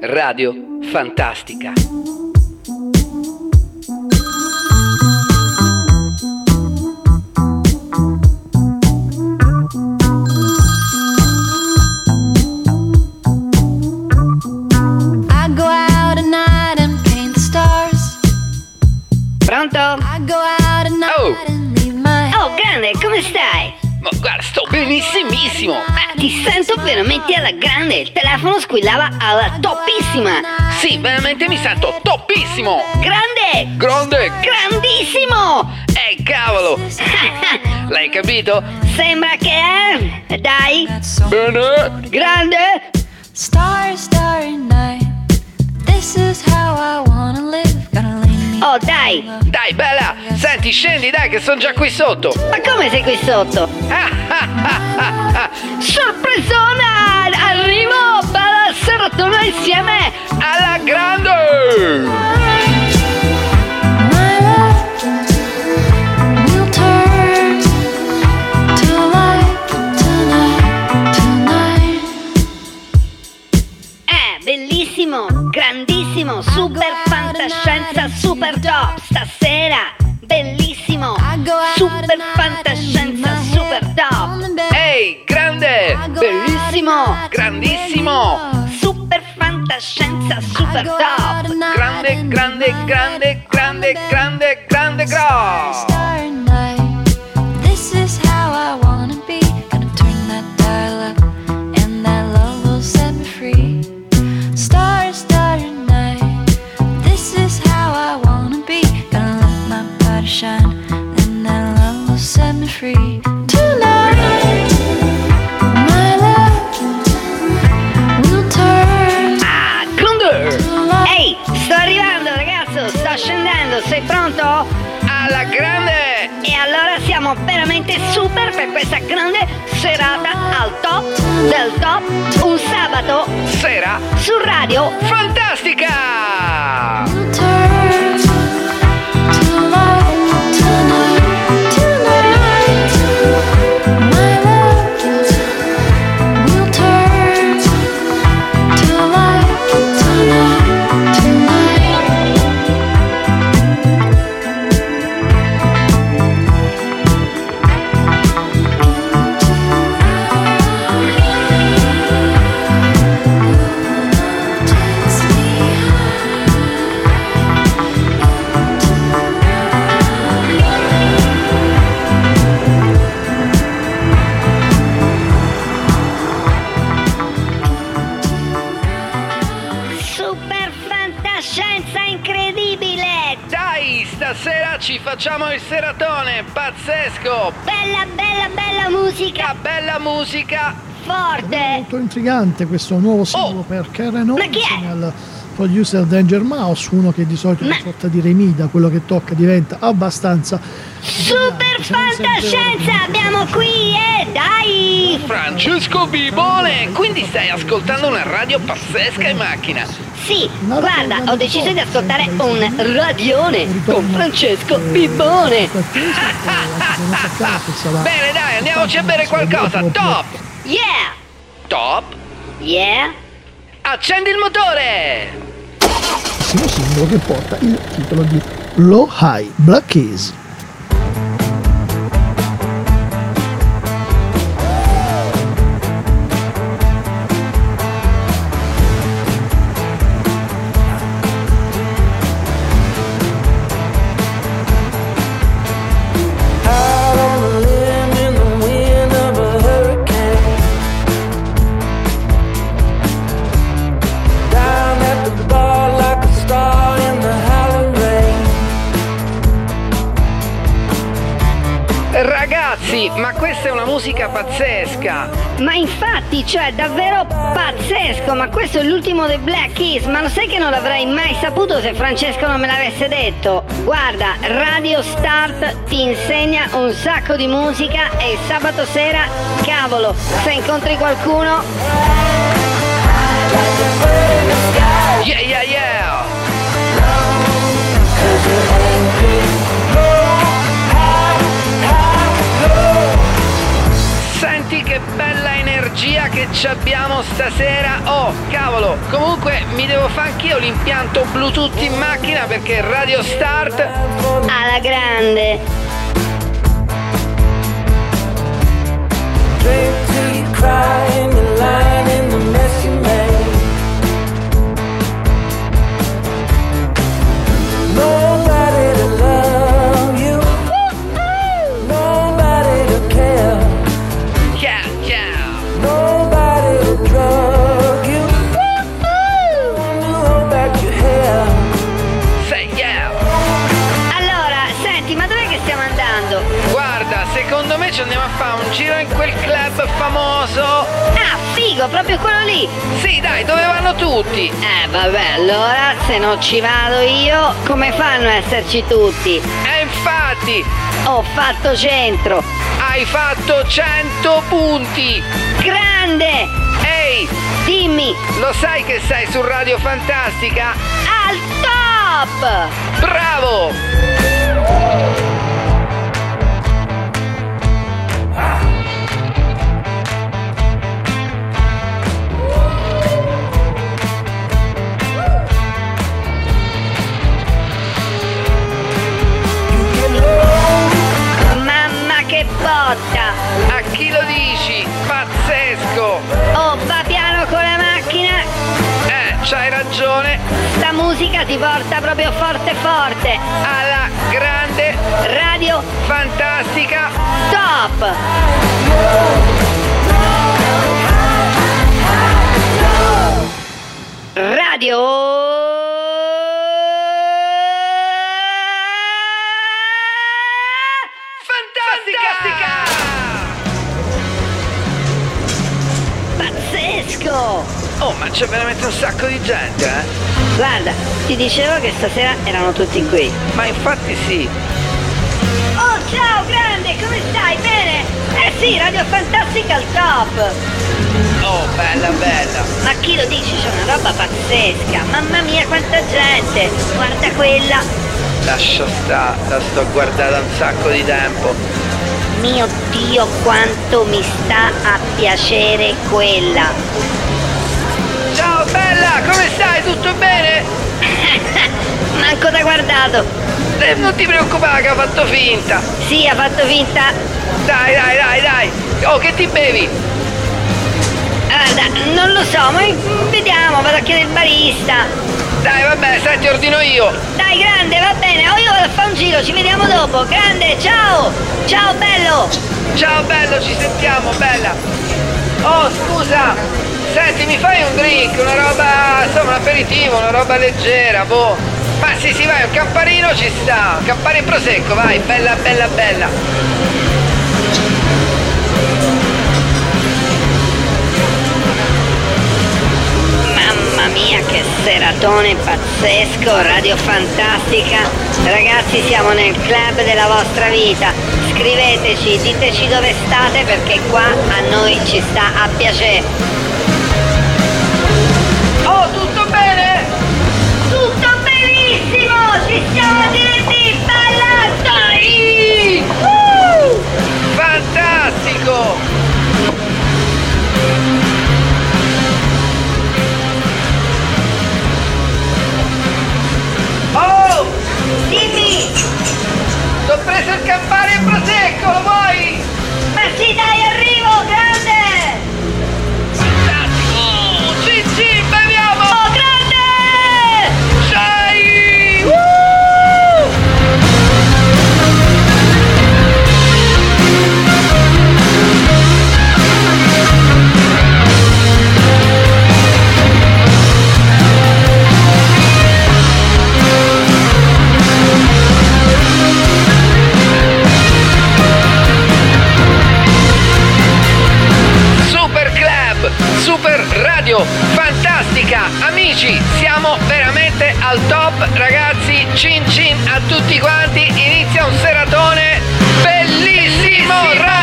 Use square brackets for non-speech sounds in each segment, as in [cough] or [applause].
Radio Fantastica. Telefono squillava alla topissima. Sì, veramente mi sento toppissimo. Grande! Grande. Grandissimo! Eh, cavolo. [laughs] L'hai capito? Sembra che è... Dai! Bene. Grande! Starry, starry night. This is how I wanna live. Gonna. Oh, dai! Dai, bella. Senti, scendi, dai, che sono già qui sotto. Ma come sei qui sotto? [laughs] Sorpresona! Insieme! Alla grande. Fantascienza, super top, Grande, grande, grande, grande, grande, grande. This is how I wanna be. Gonna turn that dial up, and that love will set me free. Starry, starry night. This is how I wanna be. Gonna let my body shine, and that love will set me free. Veramente super per questa grande serata al top del top, un sabato Sera su radio fantastica. Il seratone, pazzesco. Bella, bella, bella musica! Bella musica. Forte! Molto intrigante questo nuovo singolo Oh. per Karen O Producer Danger Mouse, uno che di solito è una sorta di remida, quello che tocca diventa abbastanza Super sempre- fantascienza abbiamo qui, eh! Dai! Francesco Bibone, quindi stai ascoltando una radio pazzesca in macchina. Sì, guarda, ho deciso di ascoltare un radione con Francesco Bibone! Bene, dai, andiamoci a bere qualcosa. Top, Yeah! top. Yeah! Accendi il motore. Bellissimo singolo che porta il titolo di Low High Black Keys. Cioè, davvero pazzesco, ma questo è l'ultimo dei Black Keys, ma lo sai che non l'avrei mai saputo se Francesco non me l'avesse detto? Guarda, Radio Start ti insegna un sacco di musica e sabato sera, cavolo, se incontri qualcuno, stasera. Oh, cavolo, comunque mi devo fare anch'io l'impianto Bluetooth in macchina perché Radio Start Alla grande. Drink till you cry in the figo, proprio quello lì. Sì, dai, dove vanno tutti? Eh, vabbè, allora, se non ci vado io, come fanno a esserci tutti? E infatti, Ho fatto centro. hai fatto 100 punti. Grande! Ehi, Dimmi, lo sai che sei su Radio Fantastica? al top! Bravo! Botta! A chi lo dici? Pazzesco! Oh, va piano con la macchina! Eh, c'hai ragione. Sta musica ti porta proprio forte forte! Alla grande, Radio fantastica. top! Sacco di gente, eh? Guarda, ti dicevo che stasera erano tutti qui. Ma infatti sì. Oh, ciao grande, come stai? Bene? Eh sì, Radio Fantastica al top! Oh, bella, bella. Ma chi lo dice? C'è una roba pazzesca! Mamma mia quanta gente! Guarda quella! Lascia sta, la sto guardando da un sacco di tempo. Mio Dio quanto mi sta a piacere quella! Bella, come stai? Tutto bene? [laughs] Manco da guardato! Eh, non ti preoccupare che ho fatto finta. Sì, ha fatto finta! Dai, dai, dai, dai. Oh, che ti bevi? Guarda, non lo so, ma vediamo, vado a chiedere il barista! Dai, vabbè, senti, ordino io. Dai grande, va bene, oh io vado a fare un giro, ci vediamo dopo! Grande, ciao! Ciao bello! Ciao, bello, ci sentiamo, bella. Oh, scusa. Senti, mi fai un drink, una roba, insomma, un aperitivo, una roba leggera, boh. Ma sì, sì, vai, un campanino ci sta. Un campanino prosecco, vai, bella, bella, bella. Mamma mia che seratone pazzesco, radio fantastica. Ragazzi siamo nel club della vostra vita. Scriveteci, diteci dove state perché qua a noi ci sta a piacere. Benissimo! Ci stiamo al top, ragazzi, cin cin a tutti quanti, inizia un seratone bellissimo,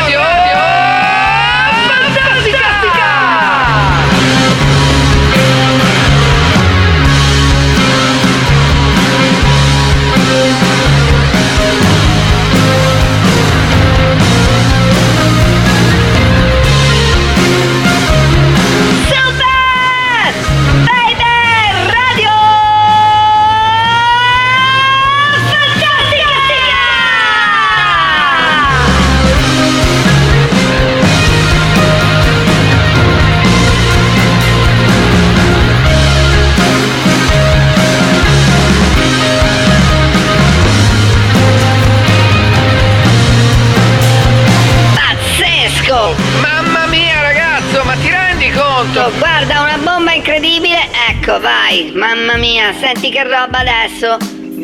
Ecco, vai. Mamma mia, senti che roba adesso.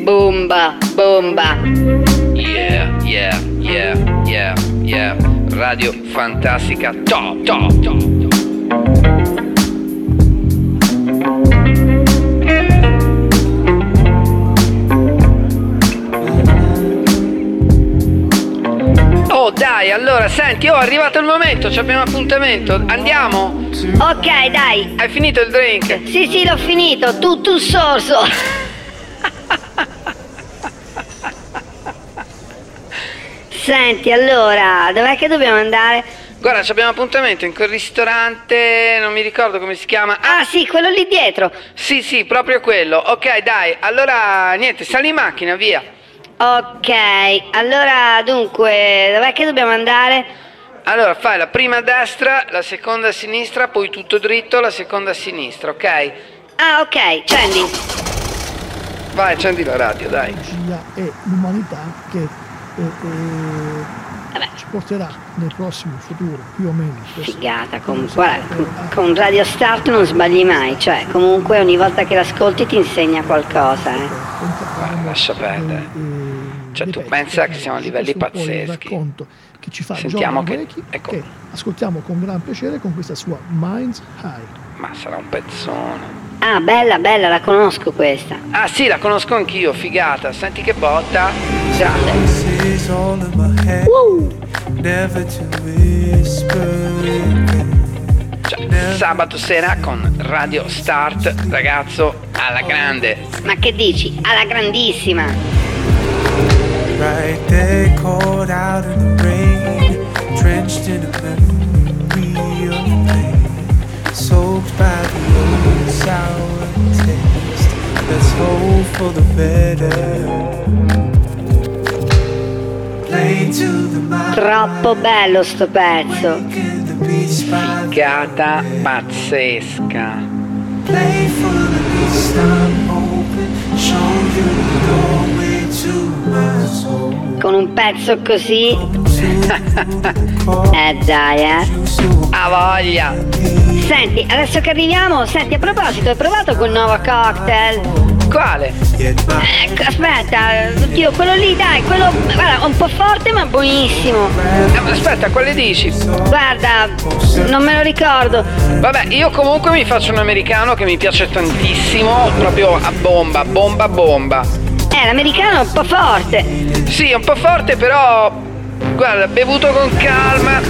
Bomba, bomba. Yeah, yeah, yeah, yeah, yeah. Radio fantastica top, top, top. Oh dai, allora senti, oh è arrivato il momento, abbiamo appuntamento, andiamo? Ok, dai. Hai finito il drink? Sì, sì, l'ho finito. Tutto un sorso. Senti, allora, dov'è che dobbiamo andare? Guarda, ci abbiamo appuntamento in quel ristorante, non mi ricordo come si chiama. Ah, Ah, sì, quello lì dietro. sì, sì, proprio quello. Ok, dai, allora niente, sali in macchina, via. Ok, allora, dunque, dov'è che dobbiamo andare? Allora, fai la prima a destra, la seconda a sinistra, poi tutto dritto, la seconda a sinistra, ok? Ah, ok, accendi. Vai, accendi la radio, dai. tecnologia e l'umanità che eh, eh, ci porterà nel prossimo futuro più o meno. Figata, con, guarda, con- con Radio Start non sbagli mai, cioè, comunque ogni volta che l'ascolti ti insegna qualcosa, eh. Guarda, lascia perdere. Cioè, tu pensa che siamo a livelli pazzeschi. Che ci fa Sentiamo Giorgio che- Grechi, ecco. che ascoltiamo con gran piacere con questa sua Minds High. Ma sarà un pezzone. Ah, bella, bella, la conosco questa. Ah sì, la conosco anch'io, figata. Senti che botta. Grande. Cioè, sabato sera con Radio Start, ragazzo, alla grande. Ma che dici? Alla grandissima. Right there, caught out in the rain, drenched in a memory of pain, soaked by the old sour taste. Let's hope for the better. Play to the mind, Troppo bello sto pezzo. Figata pazzesca. play for the beast I'm open, show you the doorway. Con un pezzo così. [laughs] Eh dai, eh. A voglia. Senti, adesso che arriviamo, senti, a proposito, hai provato quel nuovo cocktail? Quale? Ecco, aspetta, oddio, quello lì, dai, quello, guarda, un po' forte ma buonissimo. Eh, aspetta, quale dici? Guarda, non me lo ricordo. Vabbè, io comunque mi faccio un americano che mi piace tantissimo, proprio a bomba, bomba, bomba. Eh, l'americano è un po' forte. Sì, è un po' forte, però. Guarda, bevuto con calma.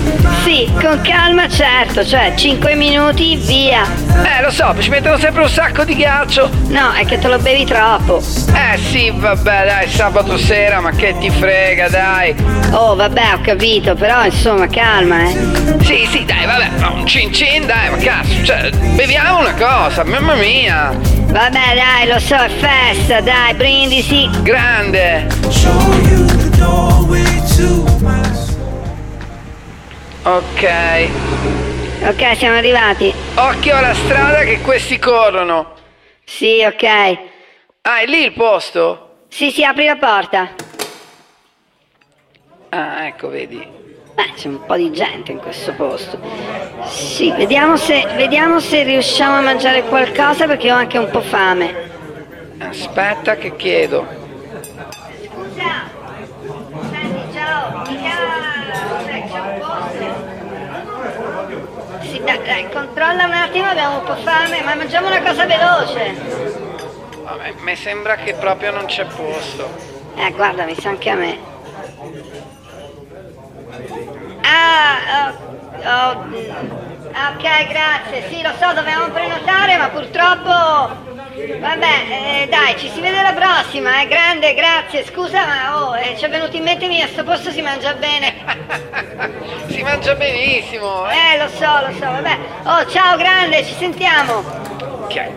Sì, con calma, certo, cioè 5 minuti, via. Eh, lo so, ci mettono sempre un sacco di ghiaccio. No, è che te lo bevi troppo. Eh sì, vabbè, dai, sabato sera, ma che ti frega, dai. Oh, vabbè, ho capito, però insomma, calma, eh. Sì, sì, dai, vabbè, ma un cin cin, dai, ma cazzo, cioè, beviamo una cosa, mamma mia. Vabbè, dai, lo so, è festa, dai, brindisi. Grande. Ok. Ok, siamo arrivati. Occhio alla strada che questi corrono. Sì, ok. Ah, è lì il posto? Sì, sì, apri la porta. Ah, ecco, vedi. Beh, c'è un po' di gente in questo posto. Sì, vediamo se, vediamo se riusciamo a mangiare qualcosa perché ho anche un po' fame. Aspetta che chiedo. Scusa, senti, ciao, c'è, c'è un posto? Sì, dai, dai, controlla un attimo, abbiamo un po' fame, ma mangiamo una cosa veloce. Vabbè, mi sembra che proprio non c'è posto. Eh, guarda, mi sa anche a me. Ah, oh, oh, ok, grazie. Sì, lo so, dovevamo prenotare, ma purtroppo... Vabbè, eh, dai, ci si vede alla prossima, eh. Grande, grazie. Scusa, ma oh, eh, ci è venuto in mente che a sto posto si mangia bene. [laughs] Si mangia benissimo, eh. Eh, lo so, lo so, vabbè. Oh, ciao, grande, ci sentiamo. Che,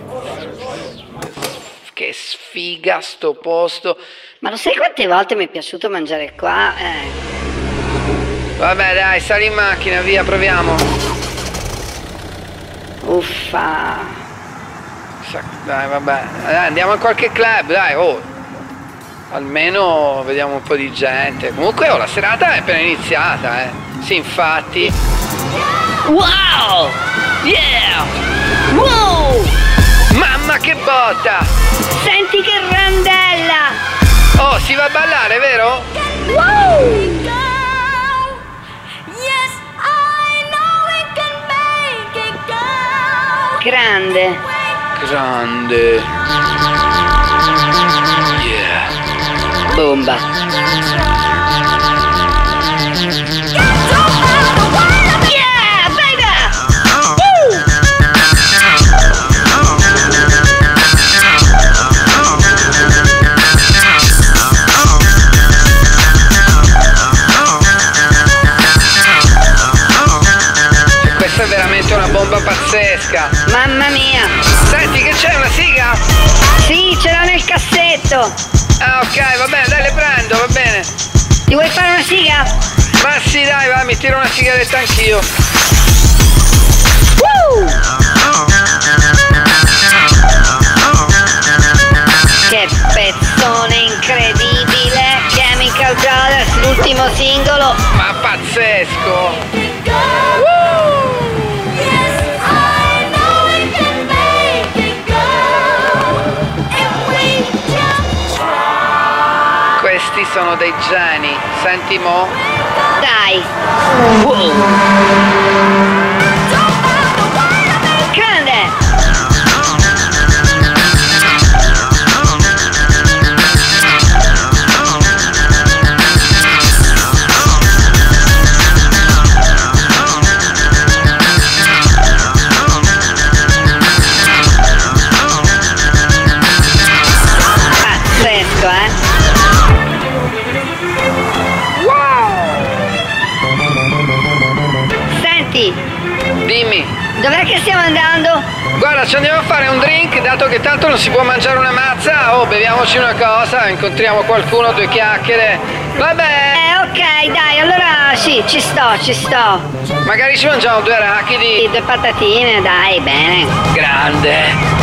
che sfiga sto posto. Ma lo sai quante volte mi è piaciuto mangiare qua? Eh. Vabbè dai, sali in macchina, via, proviamo. Uffa. Dai, vabbè. Dai, andiamo a qualche club, dai, oh. Almeno vediamo un po' di gente. Comunque oh, la serata è appena iniziata, eh. Sì, infatti. Wow! Yeah! Wow! Mamma che botta! Senti che randella! Oh, si va a ballare, vero? Wow! Grande. Grande. Yeah. Bomba. Yeah, baby! Woo! Questa è veramente una bomba pazzesca. Mamma mia! Senti che c'è una siga? Sì, ce l'ho nel cassetto! Ah ok, va bene, dai le prendo, va bene. Ti vuoi fare una siga? Ma sì dai, va, mi tiro una sigaretta anch'io. Che pezzone incredibile! Chemical Brothers, l'ultimo singolo. Ma pazzesco! Senti mo? Dai! Grande! Ci andiamo a fare un drink, dato che tanto non si può mangiare una mazza. Oh, beviamoci una cosa, incontriamo qualcuno, due chiacchiere. Vabbè, Eh, ok, dai, allora sì, ci sto, ci sto. magari ci mangiamo due arachidi. Sì, due patatine, dai, bene. Grande.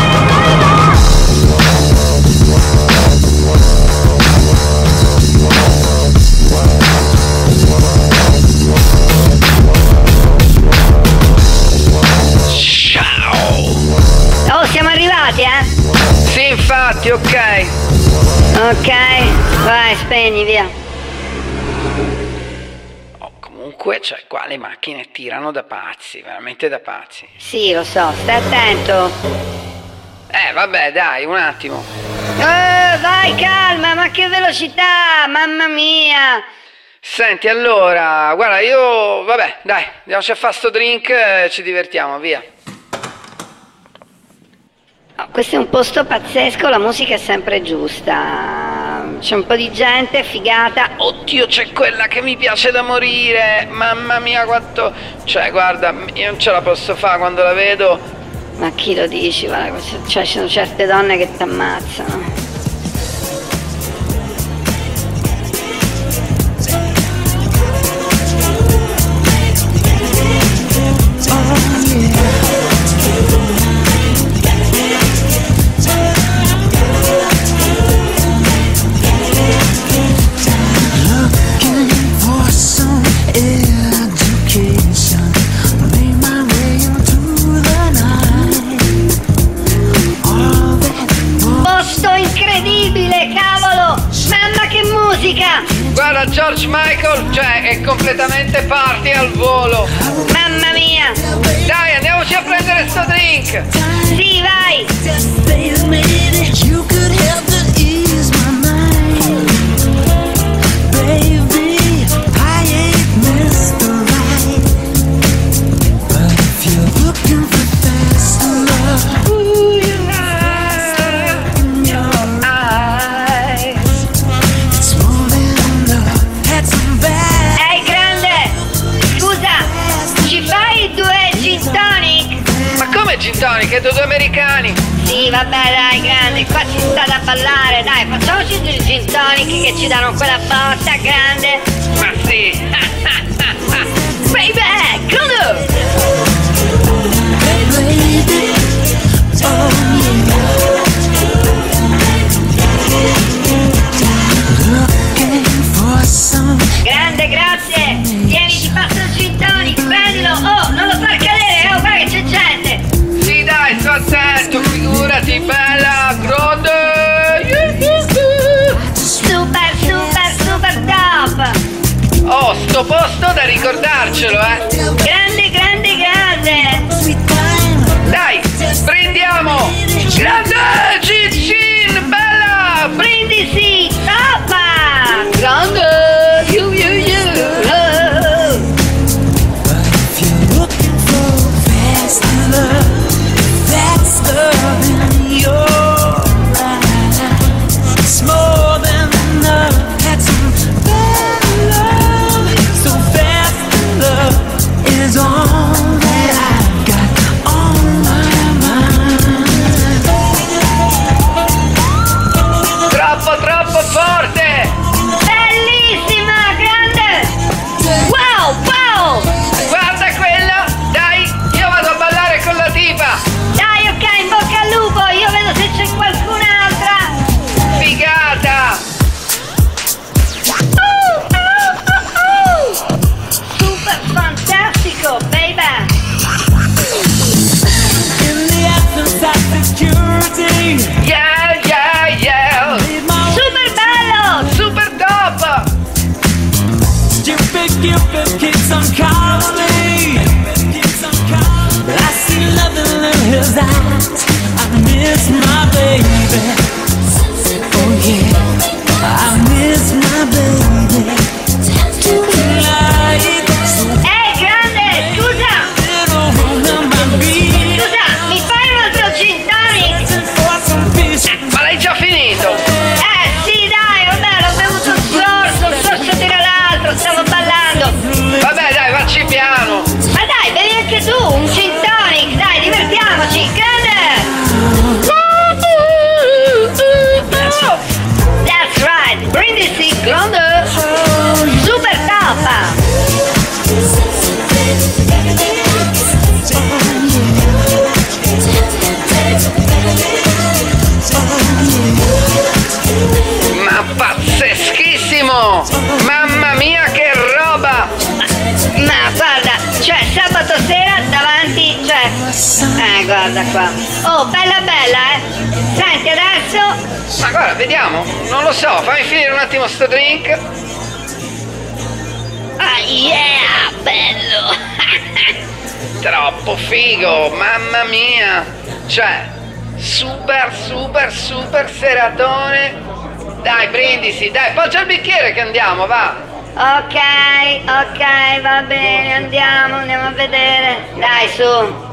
Spegni, via. Oh, comunque, cioè, qua le macchine tirano da pazzi, veramente da pazzi. Sì, lo so, stai attento. Eh, vabbè, dai, un attimo. Eh, vai, calma, ma che velocità, mamma mia. Senti, allora, guarda, io, vabbè, dai, andiamoci a fare sto drink e ci divertiamo, via. Oh, questo è un posto pazzesco, la musica è sempre giusta. C'è un po' di gente, figata. Oddio, c'è quella che mi piace da morire. Mamma mia, quanto. Cioè, guarda, io non ce la posso fare quando la vedo. Ma chi lo dici? Guarda, cioè, ci sono certe donne che ti ammazzano. Party al volo. Mamma mia! Dai, andiamoci a prendere sto drink. Sì, vai! Vabbè, dai, grande, qua ci sta da ballare, dai, facciamoci due gin tonic che ci danno quella botta, grande. Ma sì. [laughs] Baby, grande! Baby, ricordarcelo, eh. Guarda qua. Oh, bella bella, eh! Senti, adesso... Ma guarda, vediamo, non lo so, fammi finire un attimo sto drink. Ah, yeah, bello! [laughs] Troppo figo, mamma mia! Cioè, super, super, super seratone. Dai, brindisi, dai, poggia il bicchiere che andiamo, va! ok, ok, va bene, andiamo, andiamo a vedere. Dai, su.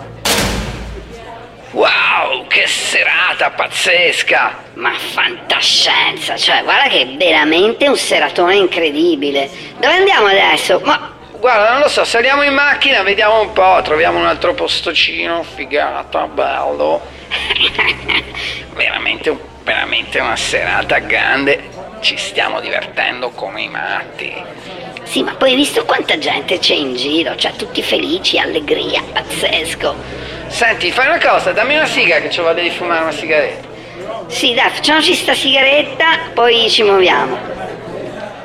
Wow, che serata pazzesca! Ma fantascienza, cioè, guarda che è veramente un seratone incredibile. Dove andiamo adesso? Ma... Guarda, non lo so, saliamo in macchina, vediamo un po', troviamo un altro postocino, figata, bello. [laughs] veramente, veramente una serata grande. Ci stiamo divertendo come i matti. Sì, ma poi hai visto quanta gente c'è in giro? Cioè, tutti felici, allegria, pazzesco. Senti, fai una cosa, dammi una siga che ci voglia di fumare una sigaretta. Sì, dai, facciamoci sta sigaretta, poi ci muoviamo.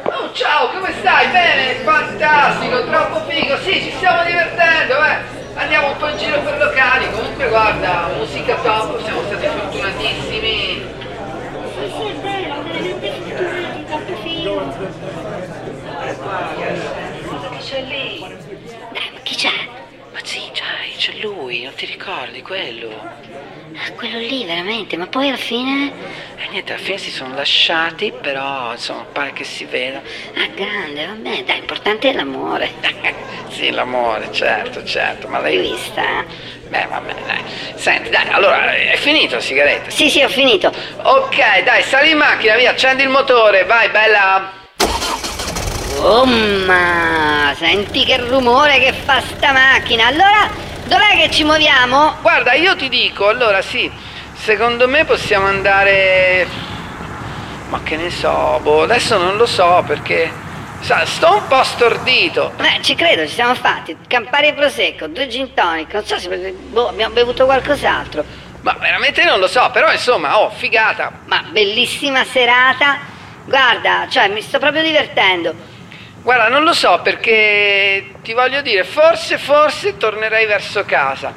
Oh, ciao, come stai? Bene? Fantastico, troppo figo. Sì, ci stiamo divertendo, eh. Andiamo un po' in giro per locali. Comunque, guarda, musica top, siamo stati fortunatissimi. Sì, è vero, veramente fortunati, troppo figo. Cosa che c'è lì? Dai, ma chi c'è? Ma sì, c'hai, c'è lui, non ti ricordi quello? Quello lì, veramente, ma poi alla fine... E niente, alla fine si sono lasciati, però insomma pare che si veda. Ah, grande, vabbè, dai, l'importante è l'amore. [laughs] sì, l'amore, certo, certo, ma L'hai lei... vista? Beh, vabbè, dai. Senti, dai, allora, è finito la sigaretta? Sì, sì, ho finito. Ok, dai, sali in macchina, via, accendi il motore, vai, bella. Oh, ma senti che rumore che fa sta macchina. Allora, dov'è che ci muoviamo? Guarda, io ti dico, allora sì, secondo me possiamo andare... Ma che ne so, boh, adesso non lo so perché... Sa, sto un po' stordito. Beh, ci credo, ci siamo fatti. Campari prosecco, due gin tonic. Non so se boh, abbiamo bevuto qualcos'altro. Ma veramente non lo so, però insomma, oh, figata. Ma bellissima serata. Guarda, cioè, mi sto proprio divertendo. Guarda, non lo so perché ti voglio dire, forse, forse tornerei verso casa.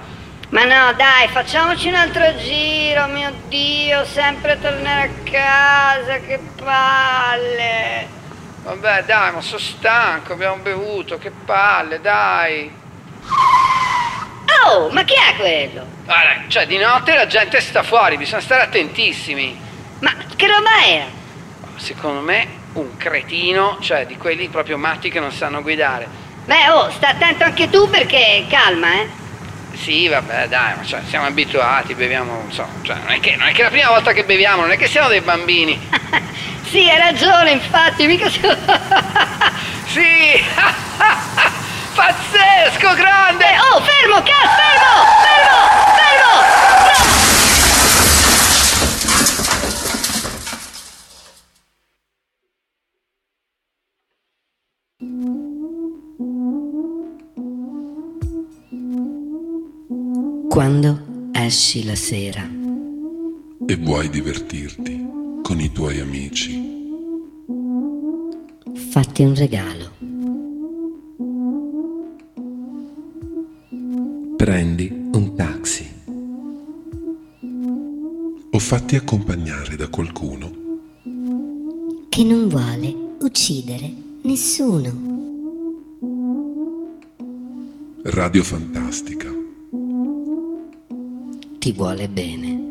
Ma no, dai, facciamoci un altro giro, mio Dio, sempre tornare a casa, che palle. Vabbè, dai, ma sono stanco, abbiamo bevuto, che palle, dai. Oh, ma chi è quello? Guarda, cioè di notte la gente sta fuori, bisogna stare attentissimi. Ma che roba era? Secondo me un cretino, cioè di quelli proprio matti che non sanno guidare. Beh, oh, sta attento anche tu perché calma, eh. Sì, vabbè, dai, ma cioè, siamo abituati, beviamo, non so, cioè, non è, che, non è che la prima volta che beviamo, non è che siamo dei bambini. [laughs] sì, hai ragione, infatti, mica si... [laughs] sì! [laughs] Pazzesco, grande! Oh, fermo, Cal, fermo! Fermo! Fermo! Quando esci la sera, e vuoi divertirti con i tuoi amici, fatti un regalo. prendi un taxi o fatti accompagnare da qualcuno che non vuole uccidere nessuno. Radio Fantastica. Ti vuole bene.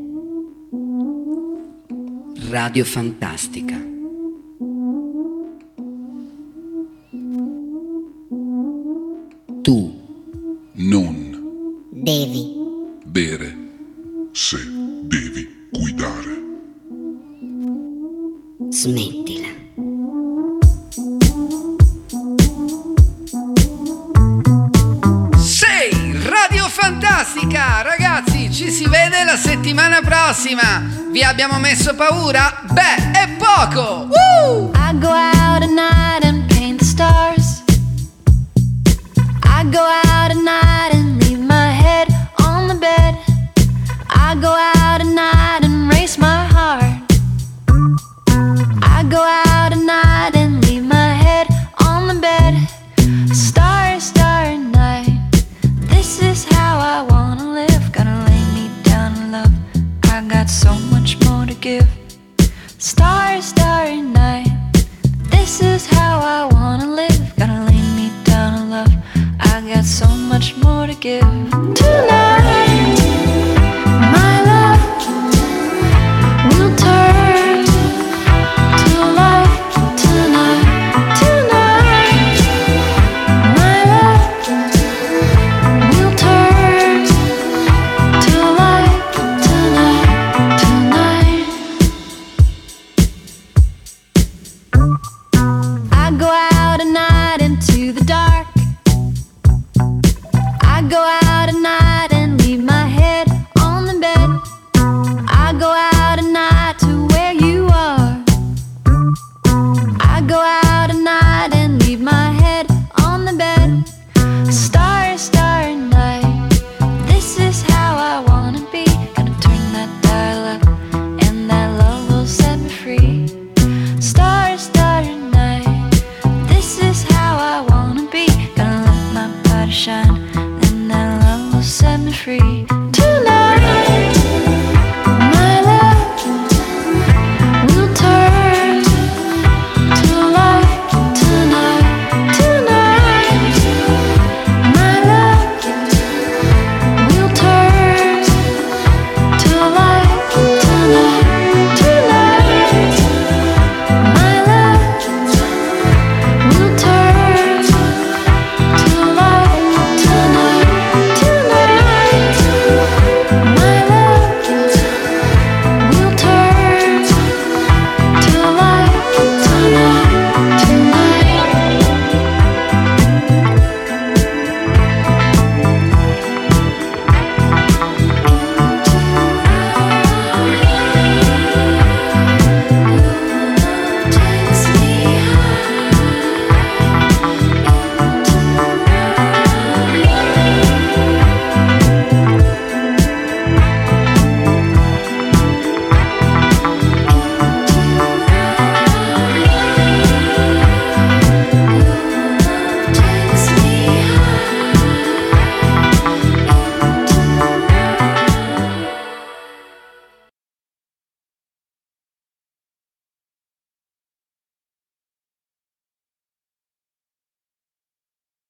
Radio Fantastica. Tu